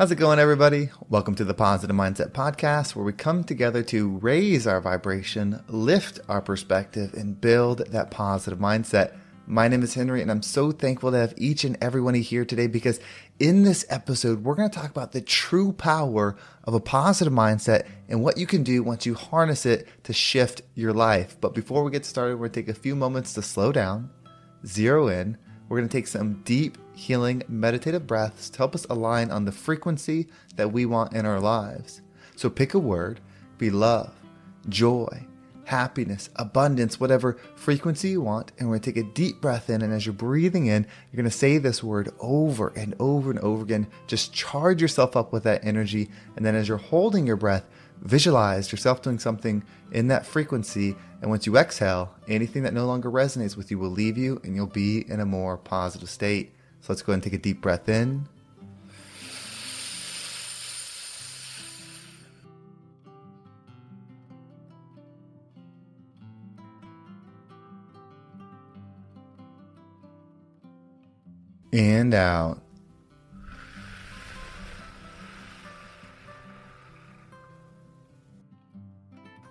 How's it going, everybody? Welcome to the Positive Mindset Podcast, where we come together to raise our vibration, lift our perspective, and build that positive mindset. My name is Henry, and I'm so thankful to have each and every one of you here today because in this episode, we're going to talk about the true power of a positive mindset and what you can do once you harness it to shift your life. But before we get started, we're going to take a few moments to slow down, zero in. We're going to take some deep healing, meditative breaths to help us align on the frequency that we want in our lives. So pick a word, be love, joy, happiness, abundance, whatever frequency you want. And we're going to take a deep breath in. And as you're breathing in, you're going to say this word over and over and over again. Just charge yourself up with that energy. And then as you're holding your breath, visualize yourself doing something in that frequency. And once you exhale, anything that no longer resonates with you will leave you and you'll be in a more positive state. So let's go and take a deep breath in. And out.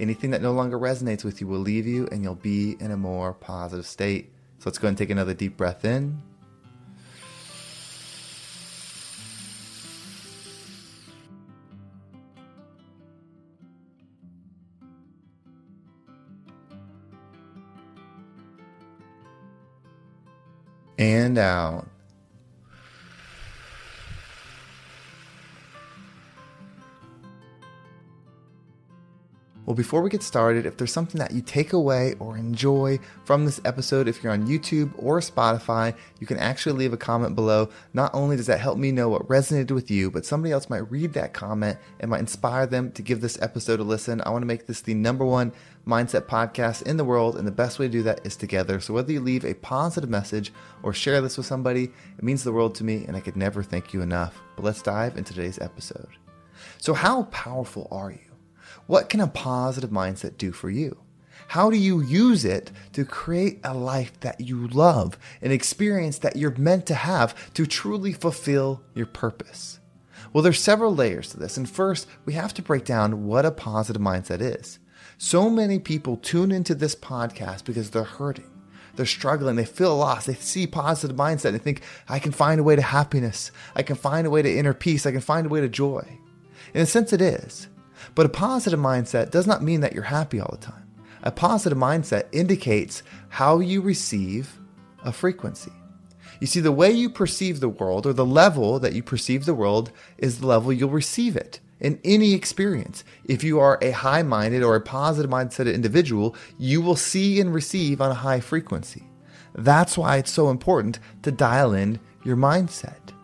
anything that no longer resonates with you will leave you and you'll be in a more positive state. So let's go and take another deep breath in. and out. Before we get started, if there's something that you take away or enjoy from this episode, if you're on YouTube or Spotify, you can actually leave a comment below. Not only does that help me know what resonated with you, but somebody else might read that comment and might inspire them to give this episode a listen. I want to make this the number one mindset podcast in the world, and the best way to do that is together. So whether you leave a positive message or share this with somebody, it means the world to me, and I could never thank you enough. But let's dive into today's episode. So, how powerful are you? What can a positive mindset do for you? How do you use it to create a life that you love, an experience that you're meant to have to truly fulfill your purpose? Well, there's several layers to this. And first, we have to break down what a positive mindset is. So many people tune into this podcast because they're hurting. They're struggling. They feel lost. They see positive mindset. They think, I can find a way to happiness. I can find a way to inner peace. I can find a way to joy. In a sense, it is. But a positive mindset does not mean that you're happy all the time. A positive mindset indicates how you receive a frequency. You see, the way you perceive the world or the level that you perceive the world is the level you'll receive it in any experience. If you are a high minded or a positive mindset individual, you will see and receive on a high frequency. That's why it's so important to dial in your mindset.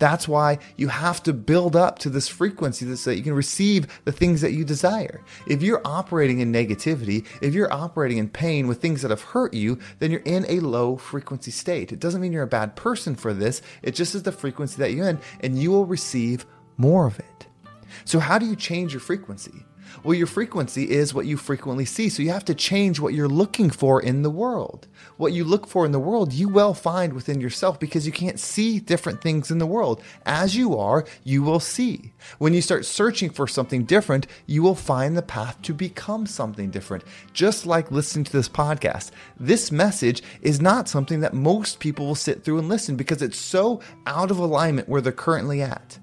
That's why you have to build up to this frequency so that you can receive the things that you desire. If you're operating in negativity, if you're operating in pain with things that have hurt you, then you're in a low frequency state. It doesn't mean you're a bad person for this, it just is the frequency that you're in, and you will receive more of it. So, how do you change your frequency? Well, your frequency is what you frequently see. So you have to change what you're looking for in the world. What you look for in the world, you will find within yourself because you can't see different things in the world. As you are, you will see. When you start searching for something different, you will find the path to become something different. Just like listening to this podcast. This message is not something that most people will sit through and listen because it's so out of alignment where they're currently at.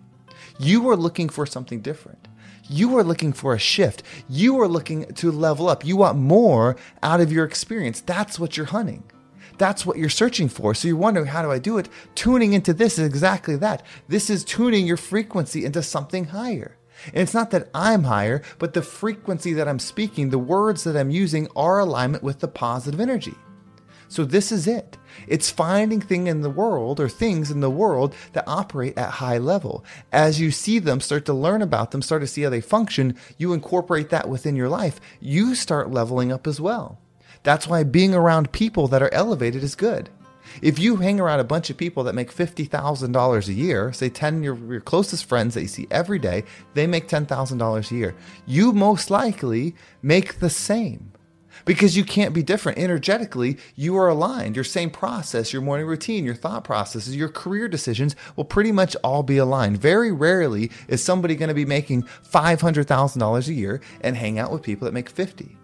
You are looking for something different. You are looking for a shift. You are looking to level up. You want more out of your experience. That's what you're hunting. That's what you're searching for. So you're wondering, how do I do it? Tuning into this is exactly that. This is tuning your frequency into something higher. And it's not that I'm higher, but the frequency that I'm speaking, the words that I'm using are alignment with the positive energy. So this is it. It's finding thing in the world or things in the world that operate at high level. As you see them, start to learn about them, start to see how they function, you incorporate that within your life. You start leveling up as well. That's why being around people that are elevated is good. If you hang around a bunch of people that make $50,000 a year, say 10 your, your closest friends that you see every day, they make $10,000 a year. You most likely make the same because you can't be different. Energetically, you are aligned. Your same process, your morning routine, your thought processes, your career decisions will pretty much all be aligned. Very rarely is somebody going to be making $500,000 a year and hang out with people that make 50.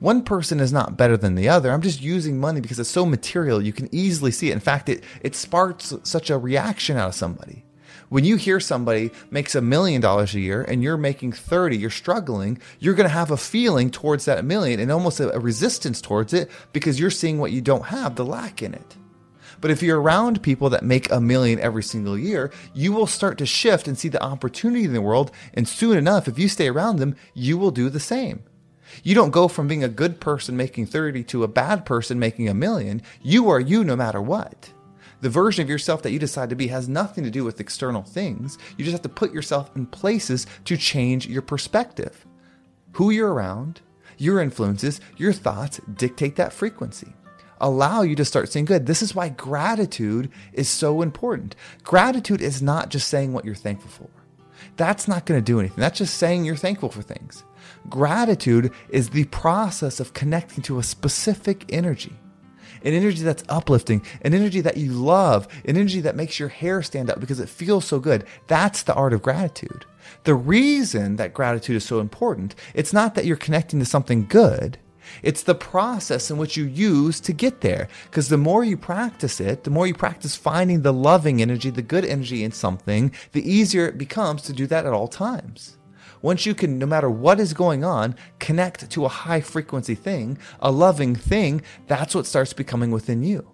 One person is not better than the other. I'm just using money because it's so material. You can easily see it. In fact, it, it sparks such a reaction out of somebody. When you hear somebody makes a million dollars a year and you're making 30, you're struggling, you're going to have a feeling towards that million and almost a, a resistance towards it because you're seeing what you don't have, the lack in it. But if you're around people that make a million every single year, you will start to shift and see the opportunity in the world. And soon enough, if you stay around them, you will do the same. You don't go from being a good person making 30 to a bad person making a million. You are you no matter what. The version of yourself that you decide to be has nothing to do with external things. You just have to put yourself in places to change your perspective. Who you're around, your influences, your thoughts dictate that frequency. Allow you to start seeing good. This is why gratitude is so important. Gratitude is not just saying what you're thankful for. That's not going to do anything. That's just saying you're thankful for things. Gratitude is the process of connecting to a specific energy an energy that's uplifting, an energy that you love, an energy that makes your hair stand up because it feels so good. That's the art of gratitude. The reason that gratitude is so important, it's not that you're connecting to something good. It's the process in which you use to get there. Because the more you practice it, the more you practice finding the loving energy, the good energy in something, the easier it becomes to do that at all times. Once you can, no matter what is going on, connect to a high frequency thing, a loving thing, that's what starts becoming within you.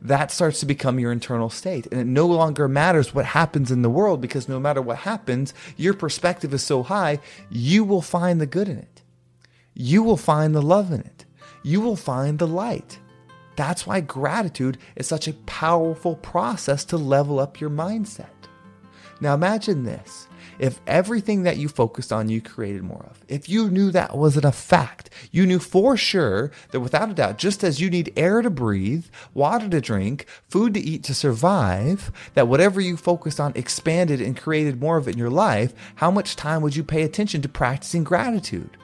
That starts to become your internal state. And it no longer matters what happens in the world because no matter what happens, your perspective is so high, you will find the good in it. You will find the love in it. You will find the light. That's why gratitude is such a powerful process to level up your mindset. Now imagine this if everything that you focused on you created more of, if you knew that wasn't a fact, you knew for sure that without a doubt, just as you need air to breathe, water to drink, food to eat to survive, that whatever you focused on expanded and created more of it in your life, how much time would you pay attention to practicing gratitude?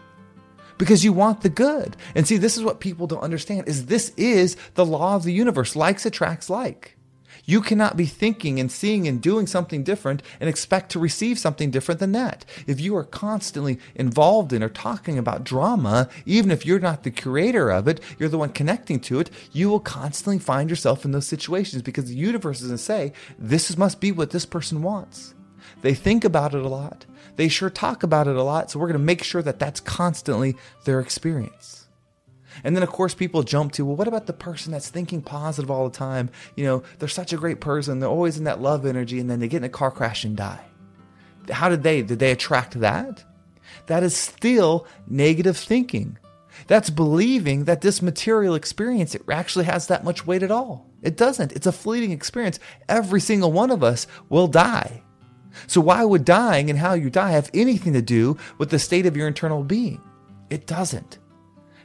because you want the good. And see, this is what people don't understand is this is the law of the universe. Likes attracts like. You cannot be thinking and seeing and doing something different and expect to receive something different than that. If you are constantly involved in or talking about drama, even if you're not the creator of it, you're the one connecting to it, you will constantly find yourself in those situations because the universe to say, this must be what this person wants. They think about it a lot. They sure talk about it a lot. So we're going to make sure that that's constantly their experience. And then, of course, people jump to, well, what about the person that's thinking positive all the time? You know, they're such a great person. They're always in that love energy, and then they get in a car crash and die. How did they? Did they attract that? That is still negative thinking. That's believing that this material experience it actually has that much weight at all. It doesn't. It's a fleeting experience. Every single one of us will die. So why would dying and how you die have anything to do with the state of your internal being? It doesn't.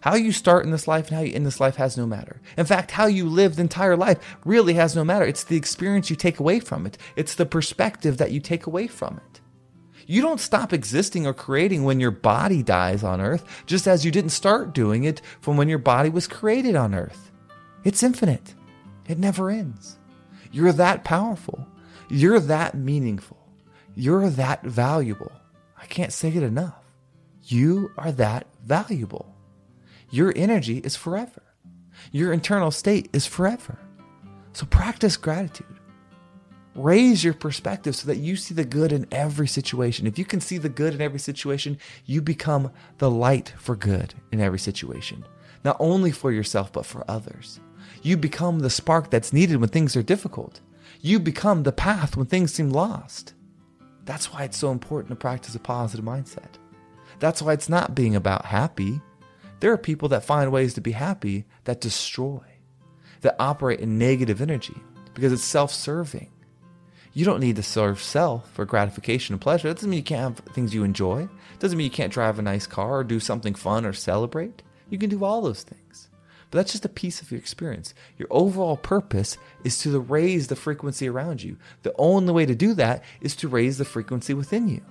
How you start in this life and how you end this life has no matter. In fact, how you live the entire life really has no matter. It's the experience you take away from it, it's the perspective that you take away from it. You don't stop existing or creating when your body dies on earth, just as you didn't start doing it from when your body was created on earth. It's infinite, it never ends. You're that powerful, you're that meaningful, you're that valuable. I can't say it enough. You are that valuable. Your energy is forever. Your internal state is forever. So practice gratitude. Raise your perspective so that you see the good in every situation. If you can see the good in every situation, you become the light for good in every situation, not only for yourself, but for others. You become the spark that's needed when things are difficult. You become the path when things seem lost. That's why it's so important to practice a positive mindset. That's why it's not being about happy, there are people that find ways to be happy that destroy. that operate in negative energy because it's self serving. You don't need to serve self for gratification and pleasure. That doesn't mean you can't have things you enjoy. It doesn't mean you can't drive a nice car or do something fun or celebrate. You can do all those things. But that's just a piece of your experience. Your overall purpose is to raise the frequency around you. The only way to do that is to raise the frequency within you.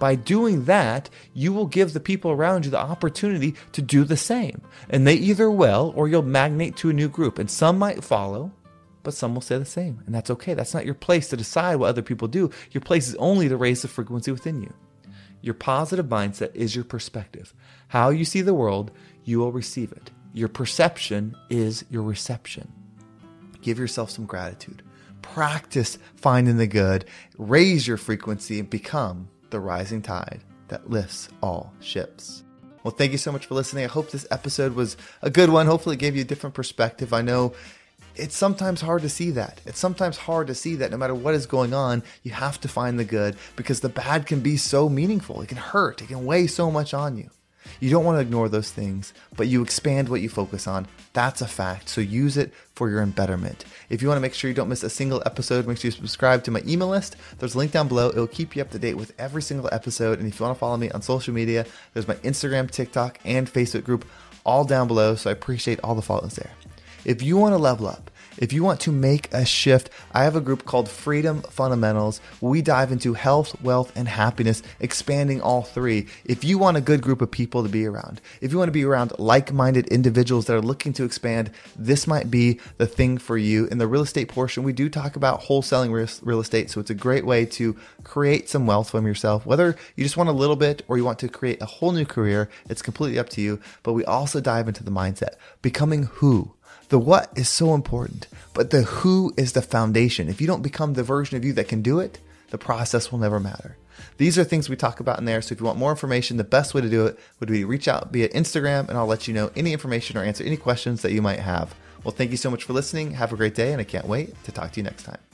By doing that, you will give the people around you the opportunity to do the same. And they either will or you'll magnate to a new group. And some might follow, but some will say the same. And that's okay. That's not your place to decide what other people do. Your place is only to raise the frequency within you. Your positive mindset is your perspective. How you see the world, you will receive it. Your perception is your reception. Give yourself some gratitude. Practice finding the good. Raise your frequency and become the rising tide that lifts all ships. Well, thank you so much for listening. I hope this episode was a good one. Hopefully, it gave you a different perspective. I know it's sometimes hard to see that. It's sometimes hard to see that no matter what is going on, you have to find the good because the bad can be so meaningful. It can hurt, it can weigh so much on you. You don't want to ignore those things, but you expand what you focus on. That's a fact. So use it for your embetterment. If you want to make sure you don't miss a single episode, make sure you subscribe to my email list. There's a link down below. It'll keep you up to date with every single episode. And if you want to follow me on social media, there's my Instagram, TikTok, and Facebook group all down below. So I appreciate all the follows there. If you want to level up, if you want to make a shift, I have a group called Freedom Fundamentals. We dive into health, wealth, and happiness, expanding all three. If you want a good group of people to be around, if you want to be around like minded individuals that are looking to expand, this might be the thing for you. In the real estate portion, we do talk about wholesaling real estate. So it's a great way to create some wealth from yourself. Whether you just want a little bit or you want to create a whole new career, it's completely up to you. But we also dive into the mindset, becoming who the what is so important, but the who is the foundation. If you don't become the version of you that can do it, the process will never matter. These are things we talk about in there. So if you want more information, the best way to do it would be to reach out via Instagram and I'll let you know any information or answer any questions that you might have. Well, thank you so much for listening. Have a great day, and I can't wait to talk to you next time.